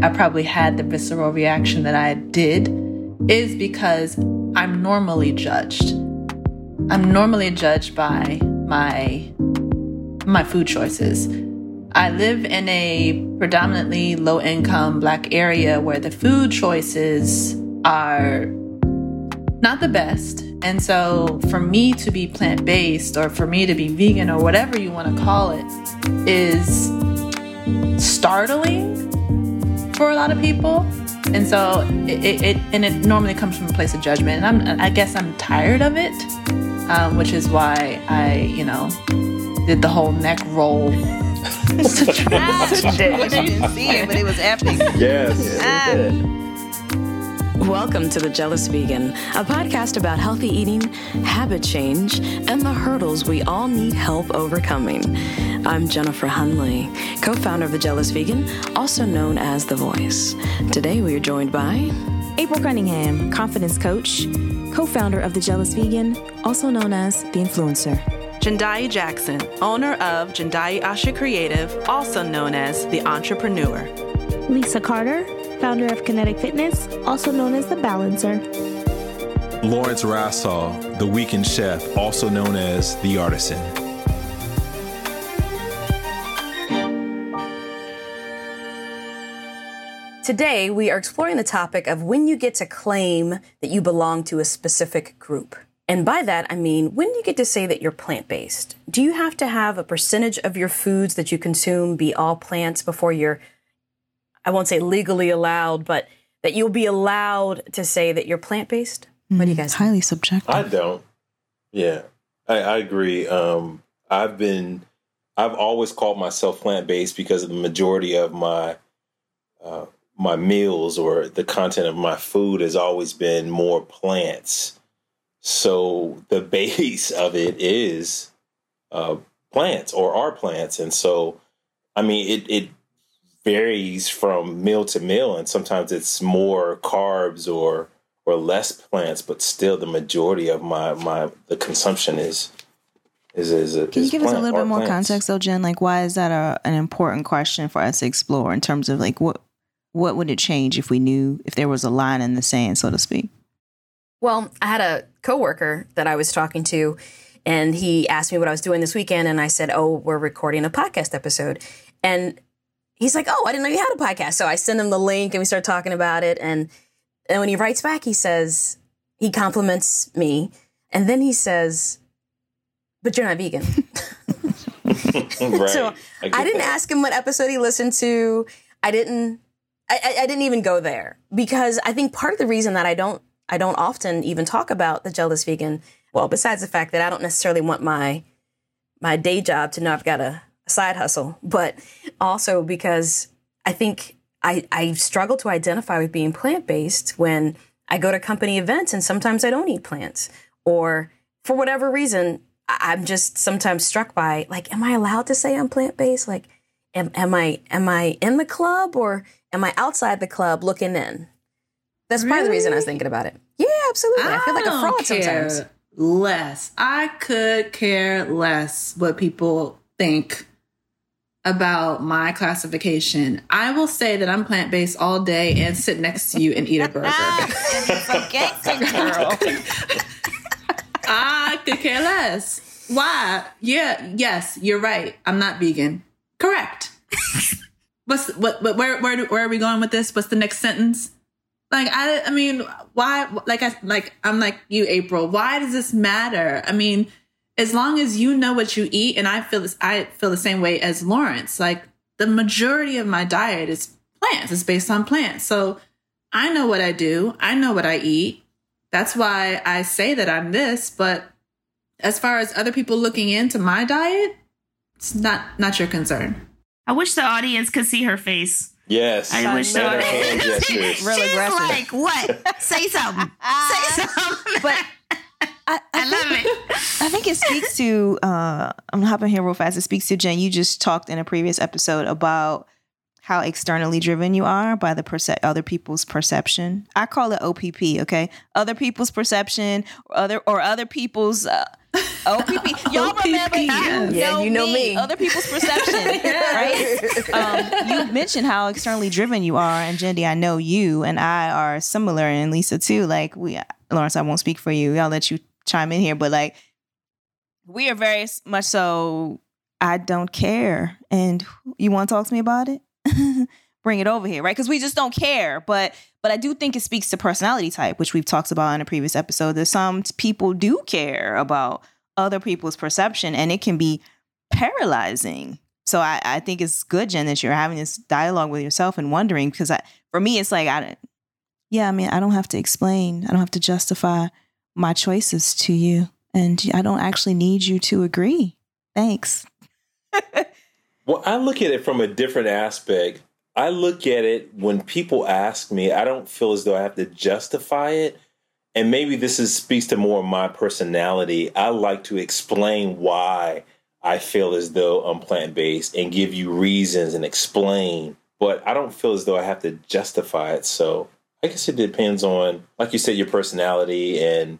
I probably had the visceral reaction that I did is because I'm normally judged. I'm normally judged by my my food choices. I live in a predominantly low income black area where the food choices are not the best. And so for me to be plant based or for me to be vegan or whatever you want to call it is startling for a lot of people. And so it, it, it and it normally comes from a place of judgment. And I'm, I guess I'm tired of it, um, which is why I, you know, did the whole neck roll. I didn't see it, but it was epic. Yes. Ah. Welcome to The Jealous Vegan, a podcast about healthy eating, habit change, and the hurdles we all need help overcoming. I'm Jennifer Hunley, co founder of The Jealous Vegan, also known as The Voice. Today we are joined by April Cunningham, confidence coach, co founder of The Jealous Vegan, also known as The Influencer. Jendai Jackson, owner of Jendai Asha Creative, also known as The Entrepreneur. Lisa Carter, founder of Kinetic Fitness, also known as The Balancer. Lawrence Rassall, the weekend chef, also known as The Artisan. Today, we are exploring the topic of when you get to claim that you belong to a specific group. And by that, I mean, when do you get to say that you're plant based? Do you have to have a percentage of your foods that you consume be all plants before you're, I won't say legally allowed, but that you'll be allowed to say that you're plant based? What do you guys think? Highly subjective. I don't. Yeah, I, I agree. Um, I've been, I've always called myself plant based because of the majority of my, uh, my meals or the content of my food has always been more plants. So the base of it is uh, plants or are plants, and so I mean it it varies from meal to meal, and sometimes it's more carbs or or less plants, but still the majority of my my the consumption is is is. Can you is give us a little bit more plants. context, though, Jen? Like, why is that a, an important question for us to explore in terms of like what what would it change if we knew if there was a line in the sand, so to speak? Well, I had a coworker that I was talking to, and he asked me what I was doing this weekend, and I said, "Oh, we're recording a podcast episode," and he's like, "Oh, I didn't know you had a podcast." So I send him the link, and we start talking about it, and and when he writes back, he says he compliments me, and then he says, "But you're not vegan." right. So get I didn't that. ask him what episode he listened to. I didn't. I, I, I didn't even go there because I think part of the reason that I don't I don't often even talk about the jealous vegan. Well, besides the fact that I don't necessarily want my my day job to know I've got a, a side hustle, but also because I think I I struggle to identify with being plant based when I go to company events and sometimes I don't eat plants or for whatever reason I- I'm just sometimes struck by like, am I allowed to say I'm plant based? Like, am, am I am I in the club or am I outside the club looking in? That's part of the reason I was thinking about it. Yeah, absolutely. I, feel like a fraud care sometimes. Less. I could care less what people think about my classification. I will say that I'm plant based all day and sit next to you and eat a burger. so gangster girl. I could care less. Why? Yeah, yes, you're right. I'm not vegan. Correct. What's what? But where where where are we going with this? What's the next sentence? Like I I mean, why? Like I like I'm like you, April. Why does this matter? I mean, as long as you know what you eat, and I feel this, I feel the same way as Lawrence. Like the majority of my diet is plants. It's based on plants. So I know what I do. I know what I eat. That's why I say that I'm this. But as far as other people looking into my diet, it's not not your concern. I wish the audience could see her face. Yes. I wish Better so. hand gestures. Real She's aggressive. like, what? Say something. Say something. But I, I love it. I think it speaks to uh I'm hopping here real fast. It speaks to Jen. You just talked in a previous episode about how externally driven you are by the perce- other people's perception. I call it OPP, okay? Other people's perception or other or other people's uh, OPP. Y'all remember? yes. Yeah, you know me. Other people's perception, right? Um, you mentioned how externally driven you are, and Jendy, I know you and I are similar, and Lisa too. Like we, Lawrence, I won't speak for you. I'll let you chime in here, but like we are very much so. I don't care, and you want to talk to me about it? Bring it over here, right? Because we just don't care. But but I do think it speaks to personality type, which we've talked about in a previous episode. That some people do care about other people's perception, and it can be paralyzing. So I, I think it's good, Jen, that you're having this dialogue with yourself and wondering because I, for me, it's like I, don't- yeah, I mean, I don't have to explain, I don't have to justify my choices to you, and I don't actually need you to agree. Thanks. Well, I look at it from a different aspect. I look at it when people ask me, I don't feel as though I have to justify it. And maybe this is speaks to more of my personality. I like to explain why I feel as though I'm plant based and give you reasons and explain. But I don't feel as though I have to justify it. So I guess it depends on, like you said, your personality. And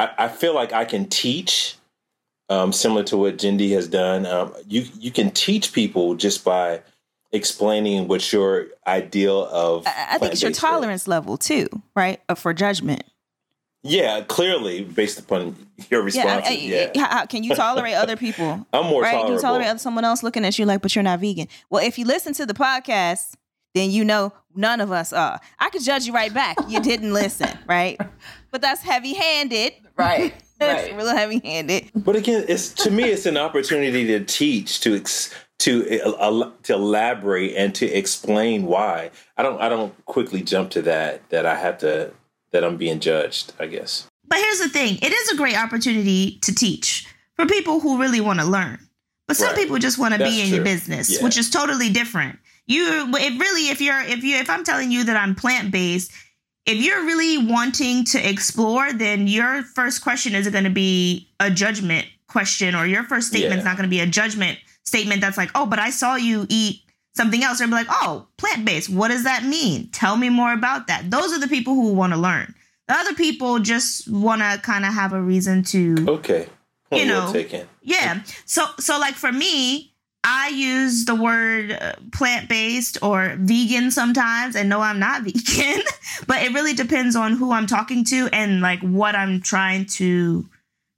I, I feel like I can teach um, similar to what Jindy has done. Um, you you can teach people just by explaining what your ideal of. I, I think it's your plant-based is. tolerance level too, right? Uh, For judgment. Yeah, clearly based upon your Yeah, I- I- Yeah, how- can you tolerate other people? I'm more right? Can you tolerate someone else looking at you like, but you're not vegan? Well, if you listen to the podcast, then you know none of us are. I could judge you right back. You didn't listen, right? But that's heavy handed. Right. That's Right. real heavy handed. But again, it's to me, it's an opportunity to teach, to ex, to uh, to elaborate, and to explain why. I don't I don't quickly jump to that that I have to that I'm being judged. I guess. But here's the thing it is a great opportunity to teach for people who really want to learn. But some Right. people just want to be in your business, Yeah. which is totally different. You if really if you're if you if I'm telling you that I'm plant-based, if you're really wanting to explore, then your first question isn't going to be a judgment question or your first statement's Yeah. not going to be a judgment statement that's like, "Oh, but I saw you eat something else." Or be like, "Oh, plant-based. What does that mean? Tell me more about that." Those are the people who want to learn. The other people just want to kind of have a reason to Okay. You well know, taken. yeah. So so like for me, I use the word uh, plant-based or vegan sometimes and no I'm not vegan, but it really depends on who I'm talking to and like what I'm trying to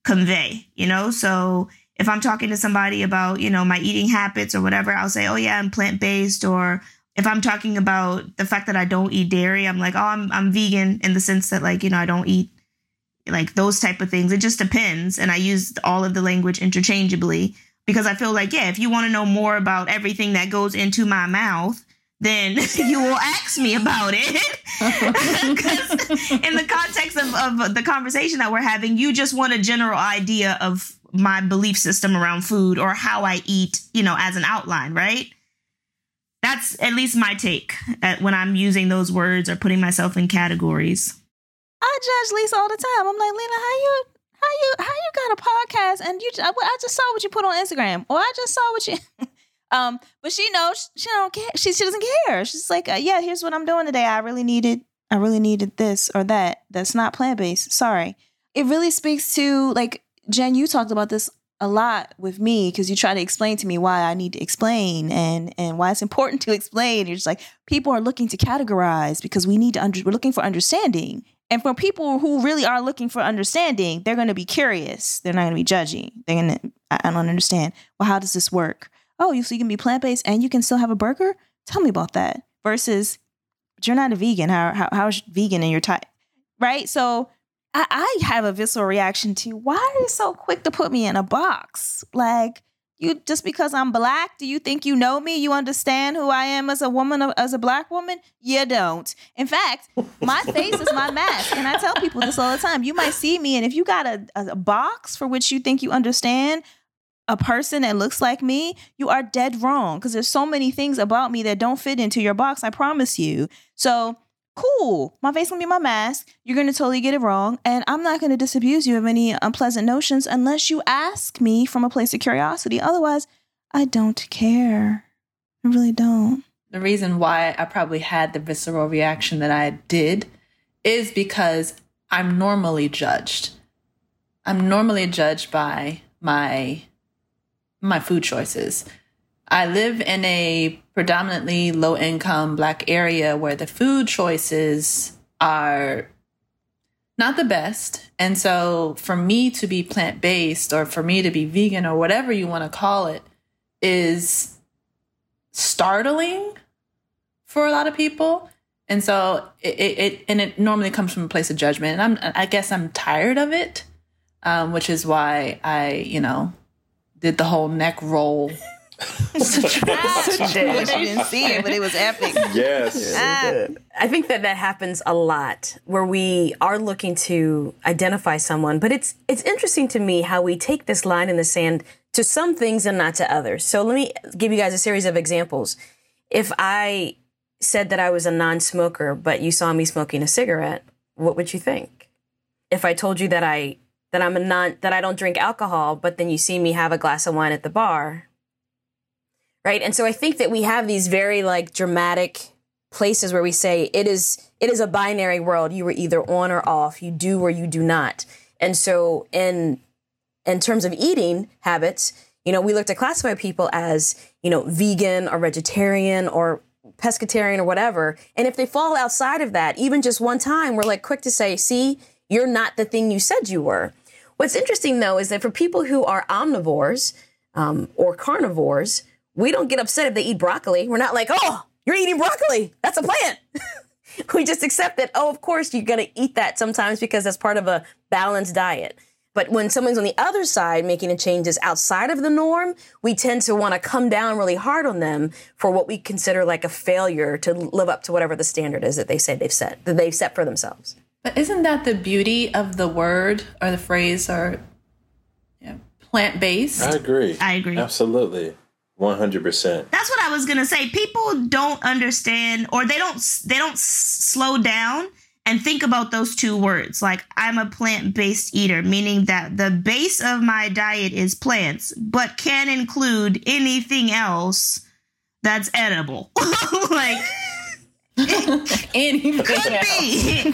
convey, you know? So if I'm talking to somebody about, you know, my eating habits or whatever, I'll say, "Oh yeah, I'm plant-based," or if I'm talking about the fact that I don't eat dairy, I'm like, "Oh, I'm I'm vegan" in the sense that like, you know, I don't eat like those type of things. It just depends. And I use all of the language interchangeably because I feel like, yeah, if you want to know more about everything that goes into my mouth, then you will ask me about it. In the context of, of the conversation that we're having, you just want a general idea of my belief system around food or how I eat, you know, as an outline, right? That's at least my take at when I'm using those words or putting myself in categories. I judge Lisa all the time. I'm like, Lena, how you, how you, how you got a podcast and you? I, I just saw what you put on Instagram, or I just saw what you. um, but she knows she don't care. She she doesn't care. She's like, uh, yeah, here's what I'm doing today. I really needed, I really needed this or that. That's not plant based. Sorry. It really speaks to like Jen. You talked about this a lot with me because you try to explain to me why I need to explain and and why it's important to explain. You're just like people are looking to categorize because we need to under, we're looking for understanding. And for people who really are looking for understanding, they're going to be curious. They're not going to be judging. They're going to, I don't understand. Well, how does this work? Oh, you so you can be plant based and you can still have a burger? Tell me about that. Versus, you're not a vegan. How how how's vegan in your type? Right? So I, I have a visceral reaction to why are you so quick to put me in a box? Like you just because I'm black, do you think you know me? You understand who I am as a woman, as a black woman? You don't. In fact, my face is my mask, and I tell people this all the time. You might see me, and if you got a, a box for which you think you understand a person that looks like me, you are dead wrong because there's so many things about me that don't fit into your box. I promise you. So cool. My face gonna be my mask. You're gonna totally get it wrong, and I'm not gonna disabuse you of any unpleasant notions unless you ask me from a place of curiosity. Otherwise, I don't care. I really don't. the reason why I probably had the visceral reaction that I did is because I'm normally judged. I'm normally judged by my my food choices. I live in a predominantly low income black area where the food choices are not the best. And so for me to be plant based or for me to be vegan or whatever you want to call it is startling for a lot of people. And so it, it, and it normally comes from a place of judgment. And I'm I guess I'm tired of it. Um, which is why I, you know, did the whole neck roll I didn't see it, but it was epic. Yes. Ah. I think that that happens a lot where we are looking to identify someone, but it's it's interesting to me how we take this line in the sand to some things and not to others. So let me give you guys a series of examples. If I said that I was a non-smoker, but you saw me smoking a cigarette, what would you think? If I told you that I that I'm a non that I don't drink alcohol, but then you see me have a glass of wine at the bar, right? And so I think that we have these very like dramatic places where we say it is it is a binary world. You were either on or off. You do or you do not. And so in in terms of eating habits, you know, we look to classify people as, you know, vegan or vegetarian or pescatarian or whatever. And if they fall outside of that, even just one time, we're like quick to say, see, you're not the thing you said you were. What's interesting though is that for people who are omnivores um, or carnivores, we don't get upset if they eat broccoli. We're not like, oh, you're eating broccoli. That's a plant. we just accept that, oh, of course, you're going to eat that sometimes because that's part of a balanced diet. But when someone's on the other side making a changes outside of the norm, we tend to want to come down really hard on them for what we consider like a failure to live up to whatever the standard is that they say they've set, that they've set for themselves. But isn't that the beauty of the word or the phrase or yeah, plant based? I agree. I agree. Absolutely. 100%. That's what I was gonna say. People don't understand, or they don't they don't s- slow down and think about those two words. Like I'm a plant based eater, meaning that the base of my diet is plants, but can include anything else that's edible. like Anything could else. be anything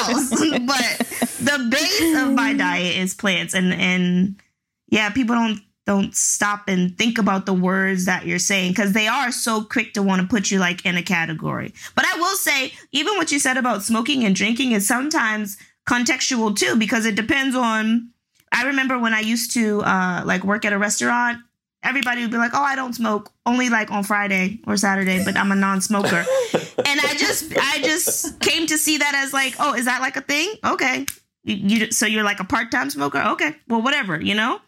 else, but the base of my diet is plants, and and yeah, people don't don't stop and think about the words that you're saying because they are so quick to want to put you like in a category. But I will say, even what you said about smoking and drinking is sometimes contextual too, because it depends on. I remember when I used to uh, like work at a restaurant. Everybody would be like, "Oh, I don't smoke, only like on Friday or Saturday, but I'm a non-smoker." and I just, I just came to see that as like, "Oh, is that like a thing?" Okay, you, you so you're like a part-time smoker? Okay, well, whatever, you know.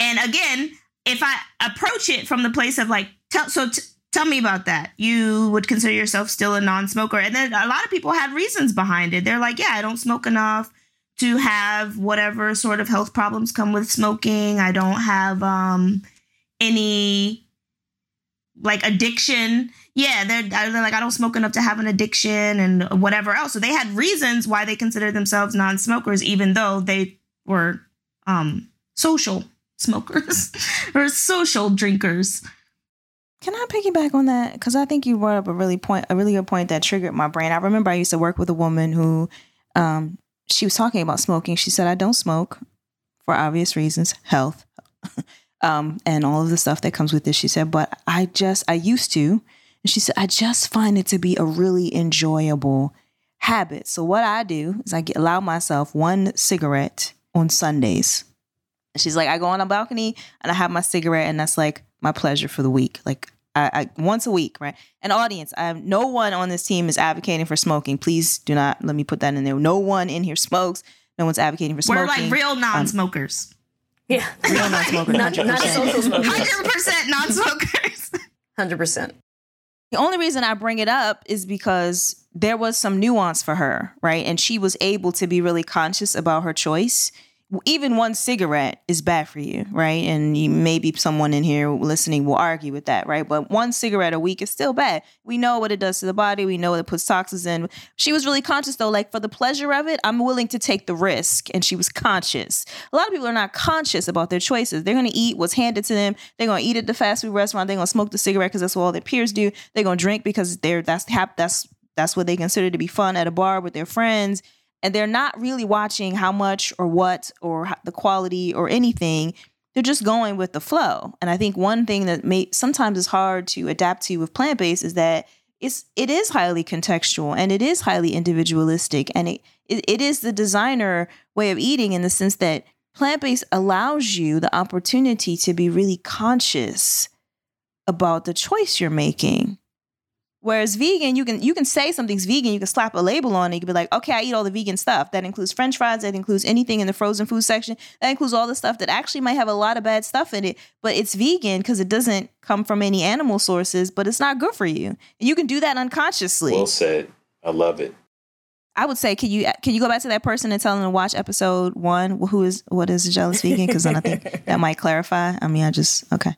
And again, if I approach it from the place of like, tell, so t- tell me about that. You would consider yourself still a non-smoker, and then a lot of people had reasons behind it. They're like, yeah, I don't smoke enough to have whatever sort of health problems come with smoking. I don't have um any like addiction. Yeah, they're, they're like, I don't smoke enough to have an addiction and whatever else. So they had reasons why they considered themselves non-smokers, even though they were um social smokers or social drinkers. Can I piggyback on that? Because I think you brought up a really point, a really good point that triggered my brain. I remember I used to work with a woman who, um, she was talking about smoking. She said, "I don't smoke for obvious reasons, health, um, and all of the stuff that comes with it." She said, "But I just, I used to," and she said, "I just find it to be a really enjoyable habit. So what I do is I get, allow myself one cigarette on Sundays." She's like, I go on a balcony and I have my cigarette, and that's like my pleasure for the week. Like I, I once a week, right? An audience. I have no one on this team is advocating for smoking. Please do not let me put that in there. No one in here smokes. No one's advocating for smoking. We're like real um, non-smokers. Yeah. real non-smokers. Not, not 100%. social smokers. Hundred percent non-smokers. 100%. The only reason I bring it up is because there was some nuance for her, right? And she was able to be really conscious about her choice even one cigarette is bad for you, right? And you, maybe someone in here listening will argue with that, right? But one cigarette a week is still bad. We know what it does to the body. We know it puts toxins in. She was really conscious though, like for the pleasure of it, I'm willing to take the risk. And she was conscious. A lot of people are not conscious about their choices. They're going to eat what's handed to them. They're going to eat at the fast food restaurant. They're going to smoke the cigarette because that's what all their peers do. They're going to drink because they're that's that's that's what they consider to be fun at a bar with their friends and they're not really watching how much or what or the quality or anything they're just going with the flow. And i think one thing that may sometimes is hard to adapt to with plant-based is that it's it is highly contextual and it is highly individualistic and it, it, it is the designer way of eating in the sense that plant-based allows you the opportunity to be really conscious about the choice you're making Whereas vegan, you can you can say something's vegan, you can slap a label on it. You can be like, okay, I eat all the vegan stuff. That includes French fries. That includes anything in the frozen food section. That includes all the stuff that actually might have a lot of bad stuff in it, but it's vegan because it doesn't come from any animal sources. But it's not good for you, and you can do that unconsciously. Well said. I love it. I would say, can you can you go back to that person and tell them to watch episode one? Who is what is a jealous vegan? Because then I think that might clarify. I mean, I just okay.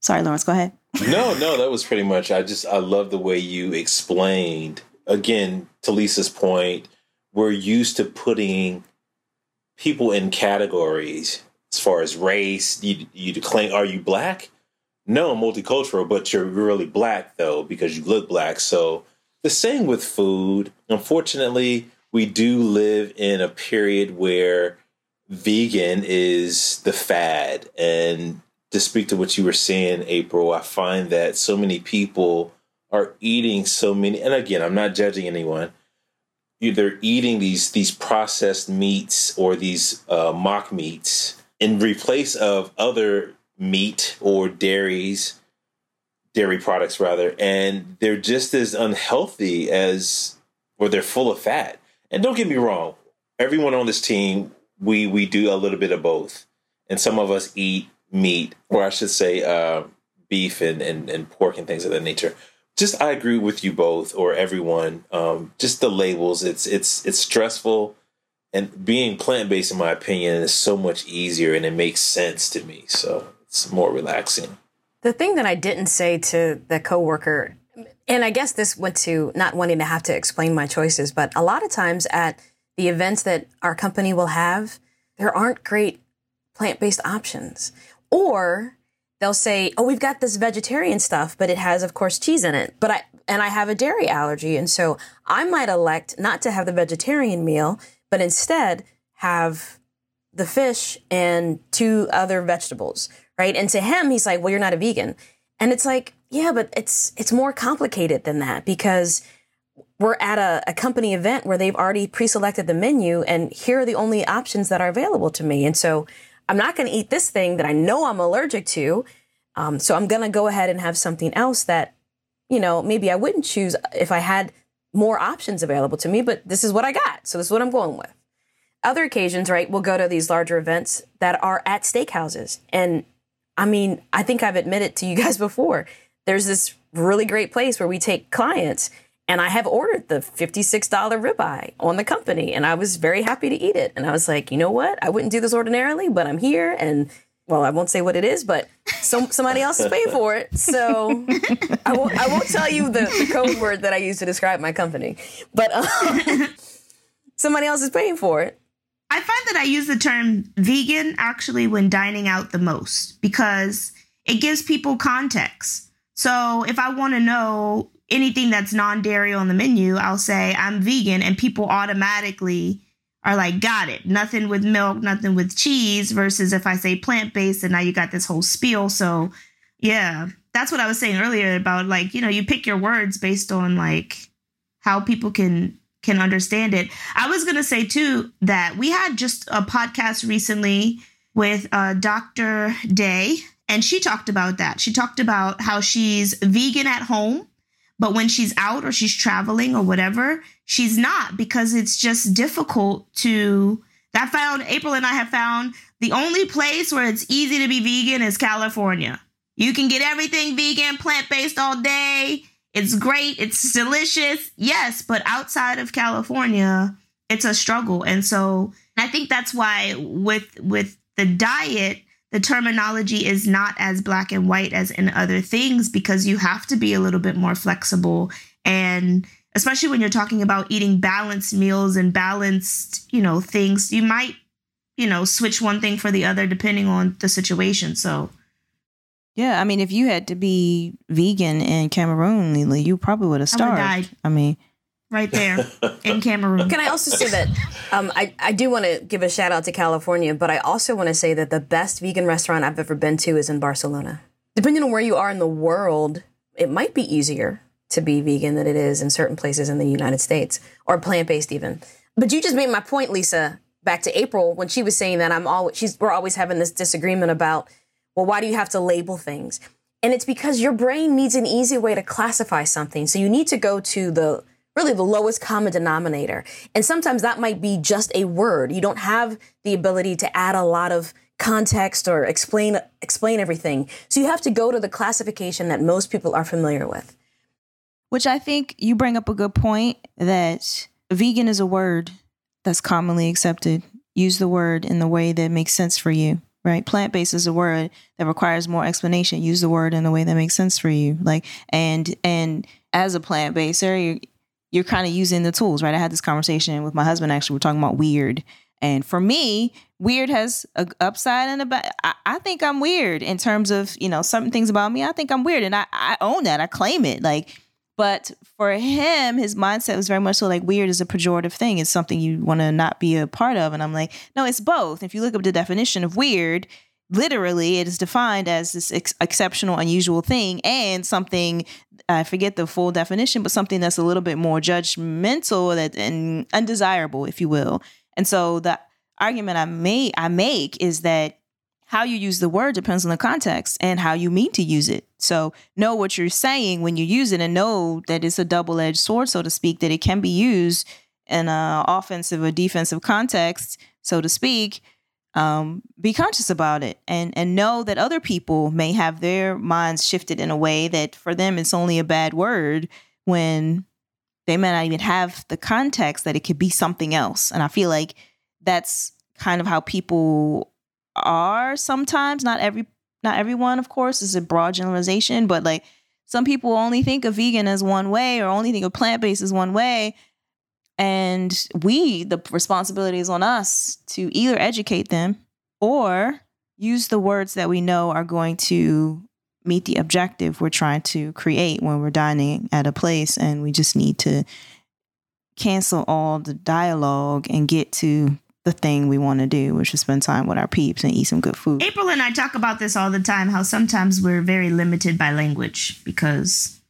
Sorry, Lawrence. Go ahead no, no, that was pretty much. I just I love the way you explained. Again, to Lisa's point, we're used to putting people in categories as far as race. You you claim, are you black? No, multicultural, but you're really black though because you look black. So the same with food. Unfortunately, we do live in a period where vegan is the fad and to speak to what you were saying, April, I find that so many people are eating so many, and again, I'm not judging anyone. They're eating these these processed meats or these uh, mock meats in replace of other meat or dairies, dairy products rather, and they're just as unhealthy as, or they're full of fat. And don't get me wrong, everyone on this team, we we do a little bit of both, and some of us eat meat, or I should say, uh, beef and, and, and pork and things of that nature. Just I agree with you both or everyone. Um, just the labels, it's it's it's stressful, and being plant based, in my opinion, is so much easier and it makes sense to me. So it's more relaxing. The thing that I didn't say to the coworker, and I guess this went to not wanting to have to explain my choices, but a lot of times at the events that our company will have, there aren't great plant based options. Or they'll say, "Oh, we've got this vegetarian stuff, but it has of course cheese in it." But I and I have a dairy allergy, and so I might elect not to have the vegetarian meal, but instead have the fish and two other vegetables, right? And to him, he's like, "Well, you're not a vegan." And it's like, "Yeah, but it's it's more complicated than that because we're at a, a company event where they've already pre-selected the menu and here are the only options that are available to me." And so I'm not going to eat this thing that I know I'm allergic to. Um, so I'm going to go ahead and have something else that, you know, maybe I wouldn't choose if I had more options available to me, but this is what I got. So this is what I'm going with. Other occasions, right, we'll go to these larger events that are at steakhouses. And I mean, I think I've admitted to you guys before, there's this really great place where we take clients and I have ordered the $56 ribeye on the company, and I was very happy to eat it. And I was like, you know what? I wouldn't do this ordinarily, but I'm here, and well, I won't say what it is, but some somebody else is paying for it. So I won't I won't tell you the, the code word that I use to describe my company, but um, somebody else is paying for it. I find that I use the term vegan actually when dining out the most because it gives people context. So if I want to know anything that's non-dairy on the menu, I'll say I'm vegan and people automatically are like, got it. Nothing with milk, nothing with cheese versus if I say plant-based and now you got this whole spiel. So yeah, that's what I was saying earlier about like, you know, you pick your words based on like how people can can understand it. I was going to say too that we had just a podcast recently with uh, Dr. Day and she talked about that. She talked about how she's vegan at home but when she's out or she's traveling or whatever, she's not because it's just difficult to. That found April and I have found the only place where it's easy to be vegan is California. You can get everything vegan, plant based all day. It's great. It's delicious. Yes, but outside of California, it's a struggle. And so I think that's why with with the diet, the terminology is not as black and white as in other things because you have to be a little bit more flexible and especially when you're talking about eating balanced meals and balanced, you know, things, you might, you know, switch one thing for the other depending on the situation. So Yeah, I mean, if you had to be vegan in Cameroon, Lila, you probably would have I starved. died. I mean, right there in Cameroon. Can I also say that um, I, I do want to give a shout out to California, but I also want to say that the best vegan restaurant I've ever been to is in Barcelona. Depending on where you are in the world, it might be easier to be vegan than it is in certain places in the United States or plant based even. But you just made my point, Lisa, back to April when she was saying that I'm always she's we're always having this disagreement about well, why do you have to label things? And it's because your brain needs an easy way to classify something. So you need to go to the really the lowest common denominator. And sometimes that might be just a word. You don't have the ability to add a lot of context or explain explain everything. So you have to go to the classification that most people are familiar with. which I think you bring up a good point that vegan is a word that's commonly accepted. Use the word in the way that makes sense for you, right? Plant based is a word that requires more explanation. Use the word in the way that makes sense for you. Like, and, and as a plant you're, you're kind of using the tools, right? I had this conversation with my husband actually. We're talking about weird. And for me, weird has a upside and a back. I, I think I'm weird in terms of, you know, certain things about me. I think I'm weird and I, I own that. I claim it. Like, but for him, his mindset was very much so like weird is a pejorative thing. It's something you want to not be a part of. And I'm like, no, it's both. If you look up the definition of weird, literally it is defined as this ex- exceptional, unusual thing and something, I forget the full definition, but something that's a little bit more judgmental that, and undesirable, if you will. And so the argument I make, I make is that how you use the word depends on the context and how you mean to use it. So know what you're saying when you use it and know that it's a double-edged sword, so to speak, that it can be used in an offensive or defensive context, so to speak. Um, be conscious about it and and know that other people may have their minds shifted in a way that for them it's only a bad word when they may not even have the context that it could be something else. And I feel like that's kind of how people are sometimes not every not everyone of course is a broad generalization but like some people only think of vegan as one way or only think of plant-based as one way and we the responsibility is on us to either educate them or use the words that we know are going to meet the objective we're trying to create when we're dining at a place and we just need to cancel all the dialogue and get to the thing we want to do, which is spend time with our peeps and eat some good food. April and I talk about this all the time how sometimes we're very limited by language because,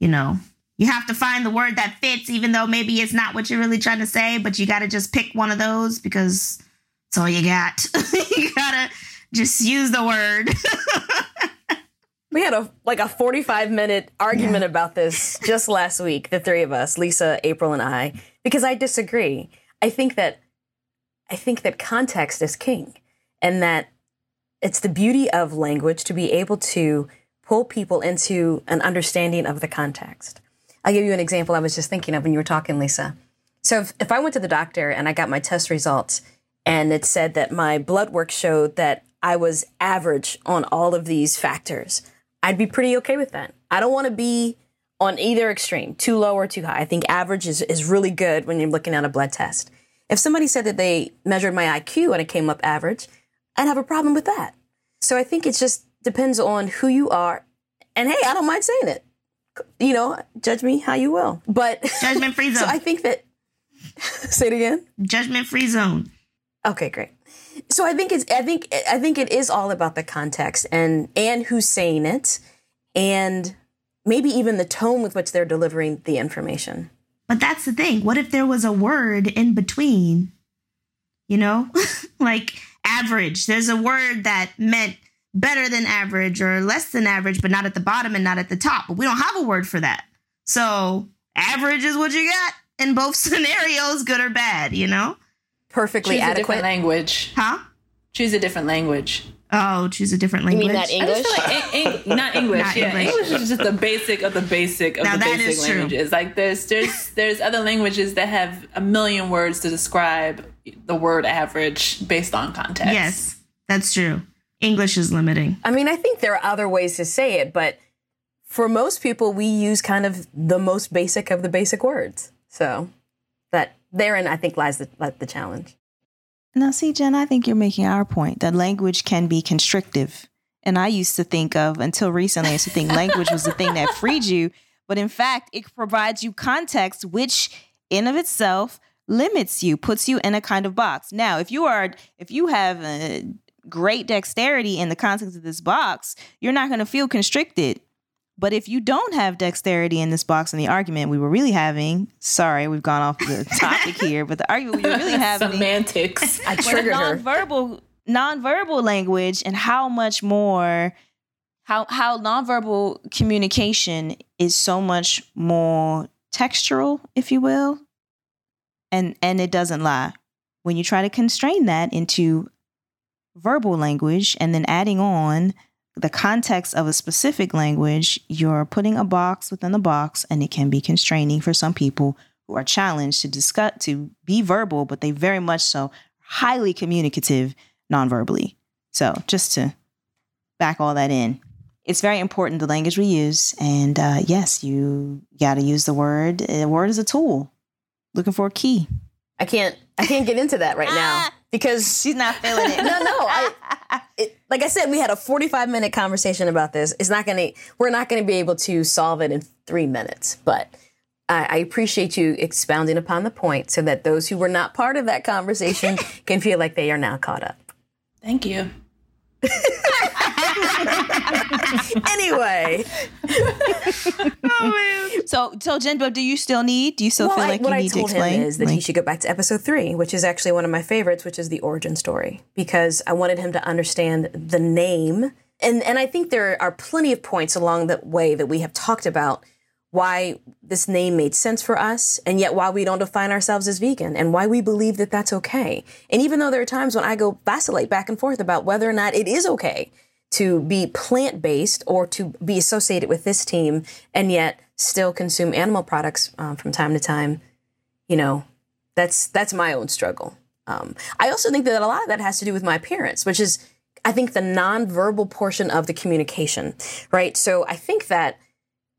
you know, you have to find the word that fits, even though maybe it's not what you're really trying to say, but you got to just pick one of those because it's all you got. you got to just use the word. We had a like a 45 minute argument about this just last week, the three of us, Lisa, April, and I, because I disagree. I think that I think that context is king and that it's the beauty of language to be able to pull people into an understanding of the context. I'll give you an example I was just thinking of when you were talking, Lisa. So if, if I went to the doctor and I got my test results and it said that my blood work showed that I was average on all of these factors, I'd be pretty okay with that. I don't want to be on either extreme, too low or too high. I think average is, is really good when you're looking at a blood test. If somebody said that they measured my IQ and it came up average, I'd have a problem with that. So I think it just depends on who you are. And hey, I don't mind saying it. You know, judge me how you will. But Judgment free zone. so. I think that say it again. Judgment free zone. Okay, great. So I think it's I think I think it is all about the context and and who's saying it and maybe even the tone with which they're delivering the information. But that's the thing. What if there was a word in between? You know, like average. There's a word that meant better than average or less than average, but not at the bottom and not at the top. But we don't have a word for that. So average is what you got in both scenarios, good or bad, you know? Perfectly Choose a adequate. different language. Huh? Choose a different language. Oh, choose a different language. You language. mean that English? like Eng- Eng- not English. Not yeah, English. English. is just the basic of the basic of Now the basic is true. languages. Like there's there's there's other languages that have a million words to describe the word average based on context. yes, that's true. English is limiting. I mean, I think there are other ways to say it, but for most people, we use kind of the most basic of the basic words. So that therein, I think, lies the, lies the challenge. Now, see, Jen, I think you're making our point that language can be constrictive. And I used to think of, until recently, I used to think language was the thing that freed you. But in fact, it provides you context, which in of itself limits you, puts you in a kind of box. Now, if you are, if you have a great dexterity in the context of this box, you're not going to feel constricted. But if you don't have dexterity in this box in the argument we were really having, sorry, we've gone off the topic here, but the argument we were really having Semantics. I triggered her. nonverbal nonverbal language and how much more how how nonverbal communication is so much more textural, if you will. And and it doesn't lie. When you try to constrain that into verbal language and then adding on the context of a specific language, you're putting a box within a box and it can be constraining for some people who are challenged to discuss to be verbal, but they very much so highly communicative non-verbally. So just to back all that in, it's very important the language we use. And uh, yes, you got to use the word. The word is a tool. Looking for a key. I can't. I can't get into that right now because She's not feeling it. no, no. I, it, like I said, we had a 45 minute conversation about this. It's not going to, we're not going to be able to solve it in three minutes, but I, I appreciate you expounding upon the point so that those who were not part of that conversation can feel like they are now caught up. Thank you. Anyway, oh, so, so Jen, but do you still need? Do you still well, feel like what you I need to told explain? him is that he should go back to episode three, which is actually one of my favorites, which is the origin story, because I wanted him to understand the name. And, and I think there are plenty of points along the way that we have talked about why this name made sense for us, and yet why we don't define ourselves as vegan, and why we believe that that's okay. And even though there are times when I go vacillate back and forth about whether or not it is okay to be plant based or to be associated with this team, and yet still consume animal products um, from time to time, you know, that's that's my own struggle. Um, I also think that a lot of that has to do with my appearance, which is, I think, the nonverbal portion of the communication, right? So I think that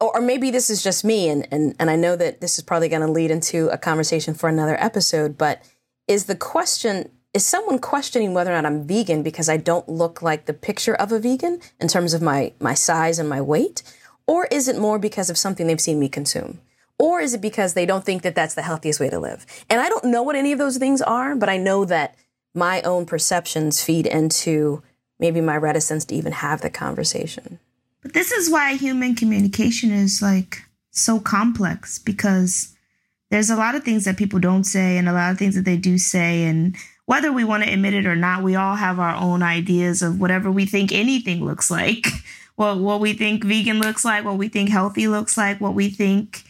or, or maybe this is just me, and, and, and I know that this is probably going to lead into a conversation for another episode, but is the question, is someone questioning whether or not I'm vegan because I don't look like the picture of a vegan in terms of my, my size and my weight? Or is it more because of something they've seen me consume? Or is it because they don't think that that's the healthiest way to live? And I don't know what any of those things are, but I know that my own perceptions feed into maybe my reticence to even have the conversation. But this is why human communication is like so complex because there's a lot of things that people don't say and a lot of things that they do say. And whether we want to admit it or not, we all have our own ideas of whatever we think anything looks like. Well, what we think vegan looks like, what we think healthy looks like, what we think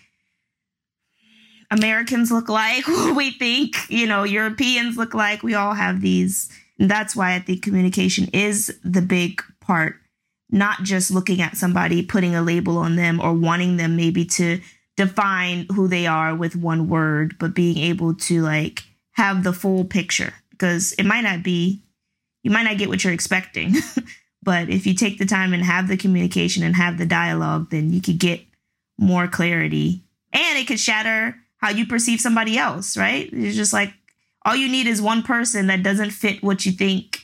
Americans look like, what we think, you know, Europeans look like. We all have these. And that's why I think communication is the big part not just looking at somebody, putting a label on them, or wanting them maybe to define who they are with one word, but being able to like have the full picture because it might not be, you might not get what you're expecting. but if you take the time and have the communication and have the dialogue, then you could get more clarity and it could shatter how you perceive somebody else, right? It's just like all you need is one person that doesn't fit what you think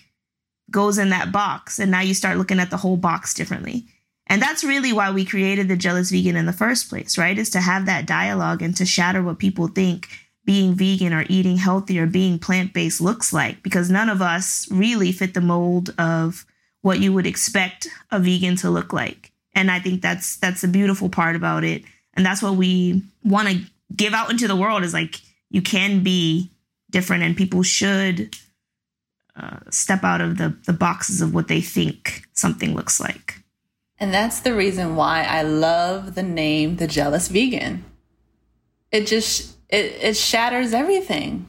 goes in that box and now you start looking at the whole box differently and that's really why we created the jealous vegan in the first place right is to have that dialogue and to shatter what people think being vegan or eating healthy or being plant-based looks like because none of us really fit the mold of what you would expect a vegan to look like and i think that's that's the beautiful part about it and that's what we want to give out into the world is like you can be different and people should uh, step out of the, the boxes of what they think something looks like. And that's the reason why I love the name The Jealous Vegan. It just it, it shatters everything.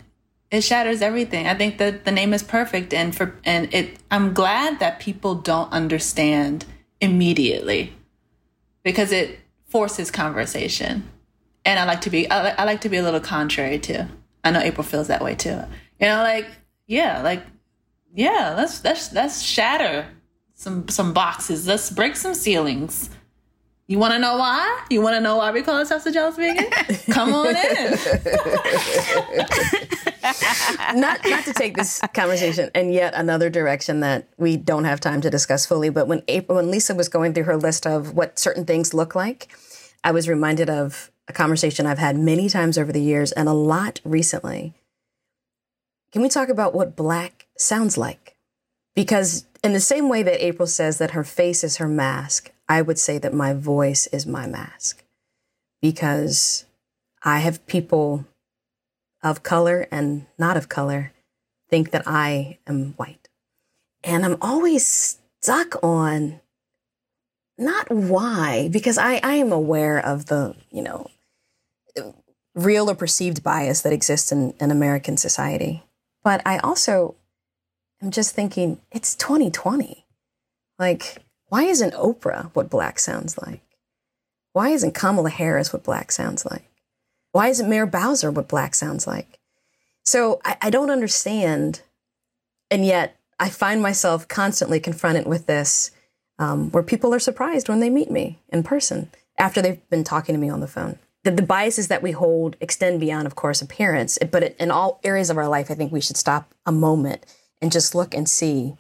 it shatters everything. I think that the name is perfect, and for and it. I'm glad that people don't understand immediately because it forces conversation. And I like to be I, I like to be a little contrary too. I know April feels that way too. You know, like yeah, like yeah, let's let's let's shatter some some boxes. Let's break some ceilings. You want to know why? You want to know why we call ourselves the Jealous Vegan? Come on in. not not to take this conversation in yet another direction that we don't have time to discuss fully, but when April, when Lisa was going through her list of what certain things look like, I was reminded of a conversation I've had many times over the years and a lot recently. Can we talk about what black sounds like? Because in the same way that April says that her face is her mask, I would say that my voice is my mask. Because I have people of color and not of color think that I am white. And I'm always stuck on not why, because I, I am aware of the, you know, real or perceived bias that exists in, in American society. But I also am just thinking, it's 2020. Like, why isn't Oprah what black sounds like? Why isn't Kamala Harris what black sounds like? Why isn't Mayor Bowser what black sounds like? So I, I don't understand. And yet I find myself constantly confronted with this um, where people are surprised when they meet me in person after they've been talking to me on the phone. The, the biases that we hold extend beyond, of course, appearance, but it, in all areas of our life, I think we should stop a moment and just look and see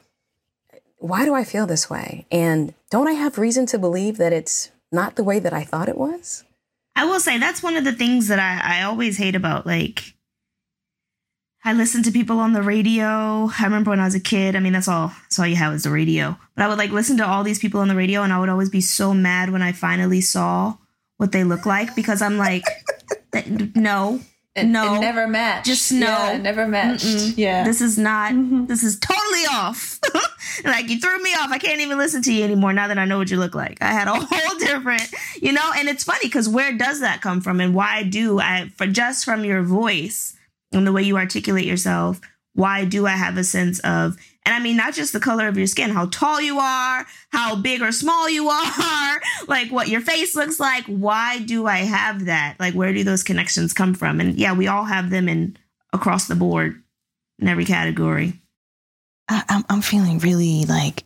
why do I feel this way? And don't I have reason to believe that it's not the way that I thought it was? I will say that's one of the things that I, I always hate about like I listen to people on the radio. I remember when I was a kid. I mean, that's all that's all you have is the radio. But I would like listen to all these people on the radio, and I would always be so mad when I finally saw what they look like because I'm like, no, It, no, it never matched. Just no, Yeah, never matched. Mm-mm. Yeah. This is not. Mm-hmm. This is totally off. like you threw me off. I can't even listen to you anymore now that I know what you look like. I had a whole different, you know. And it's funny because where does that come from, and why do I? For just from your voice and the way you articulate yourself, why do I have a sense of? And I mean, not just the color of your skin, how tall you are, how big or small you are, like what your face looks like. Why do I have that? Like, where do those connections come from? And yeah, we all have them in across the board in every category. I, I'm feeling really like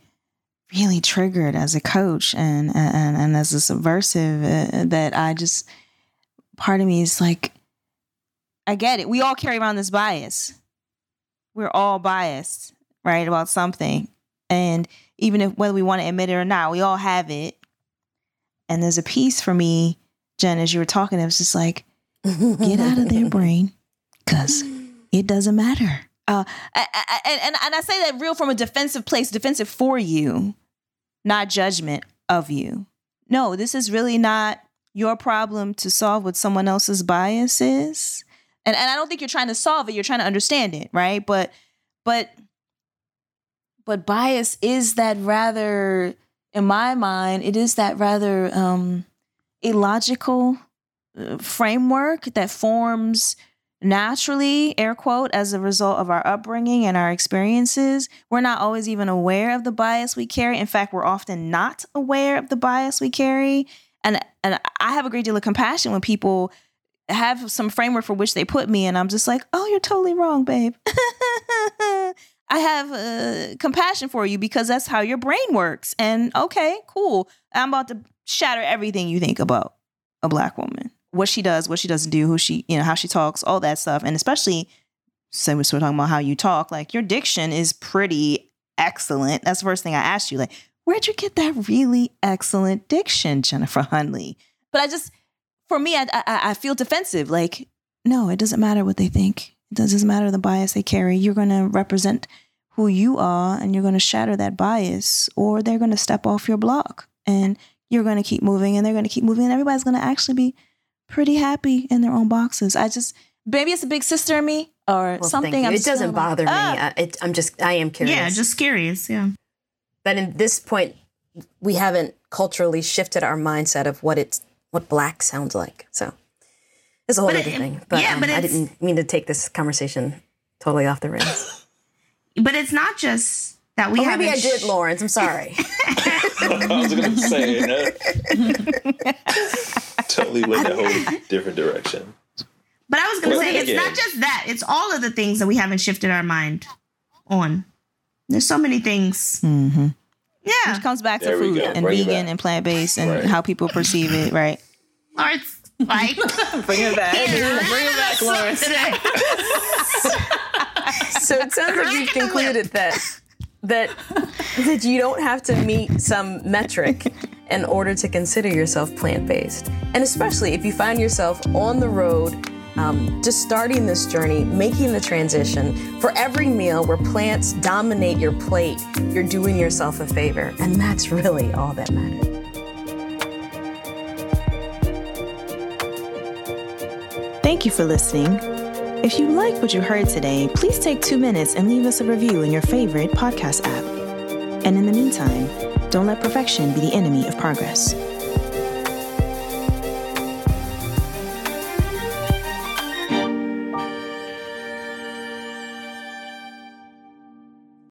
really triggered as a coach and and and as a subversive uh, that I just part of me is like I get it. We all carry around this bias. We're all biased, right, about something. And even if whether we want to admit it or not, we all have it. And there's a piece for me, Jen, as you were talking, it was just like, get out of their brain because it doesn't matter. Uh, and, and I say that real from a defensive place, defensive for you, not judgment of you. No, this is really not your problem to solve what someone else's bias is. And, and I don't think you're trying to solve it, you're trying to understand it, right? But but but bias is that rather in my mind, it is that rather um illogical uh, framework that forms naturally, air quote, as a result of our upbringing and our experiences. We're not always even aware of the bias we carry. In fact, we're often not aware of the bias we carry. And and I have a great deal of compassion when people have some framework for which they put me, and I'm just like, oh, you're totally wrong, babe. I have uh, compassion for you because that's how your brain works. And okay, cool. I'm about to shatter everything you think about a black woman, what she does, what she doesn't do, who she, you know, how she talks, all that stuff. And especially, since we're talking about how you talk, like your diction is pretty excellent. That's the first thing I asked you. Like, where'd you get that really excellent diction, Jennifer Hunley? But I just, for me, I, I, I feel defensive. Like, no, it doesn't matter what they think. It doesn't matter the bias they carry. You're going to represent who you are and you're going to shatter that bias, or they're going to step off your block and you're going to keep moving and they're going to keep moving and everybody's going to actually be pretty happy in their own boxes. I just, maybe it's a big sister in me or Well, something. I'm it doesn't feeling like, bother me. Ah! I, it, I'm just, I am curious. Yeah, just curious. Yeah. But in this point, we haven't culturally shifted our mindset of what it's what black sounds like. So it's a whole But other it- thing. But, yeah, um, but I didn't mean to take this conversation totally off the rails. But it's not just that we Oh, have maybe I did, Lawrence. I'm sorry. I was going to say that. totally went a whole different direction. But I was going to Well, say it's again. not just that; it's all of the things that we haven't shifted our mind on. There's so many things. Mm-hmm. Yeah, Which comes back to There we food and Bring vegan and plant based and Right. how people perceive it, right? or it's like Bring it back. bring it back, Lawrence. So it sounds like you've Cracking the whip. concluded that that that you don't have to meet some metric in order to consider yourself plant-based. And especially if you find yourself on the road, um, just starting this journey, making the transition. For every meal where plants dominate your plate, you're doing yourself a favor, and that's really all that matters. Thank you for listening. If you like what you heard today, please take two minutes and leave us a review in your favorite podcast app. And in the meantime, don't let perfection be the enemy of progress.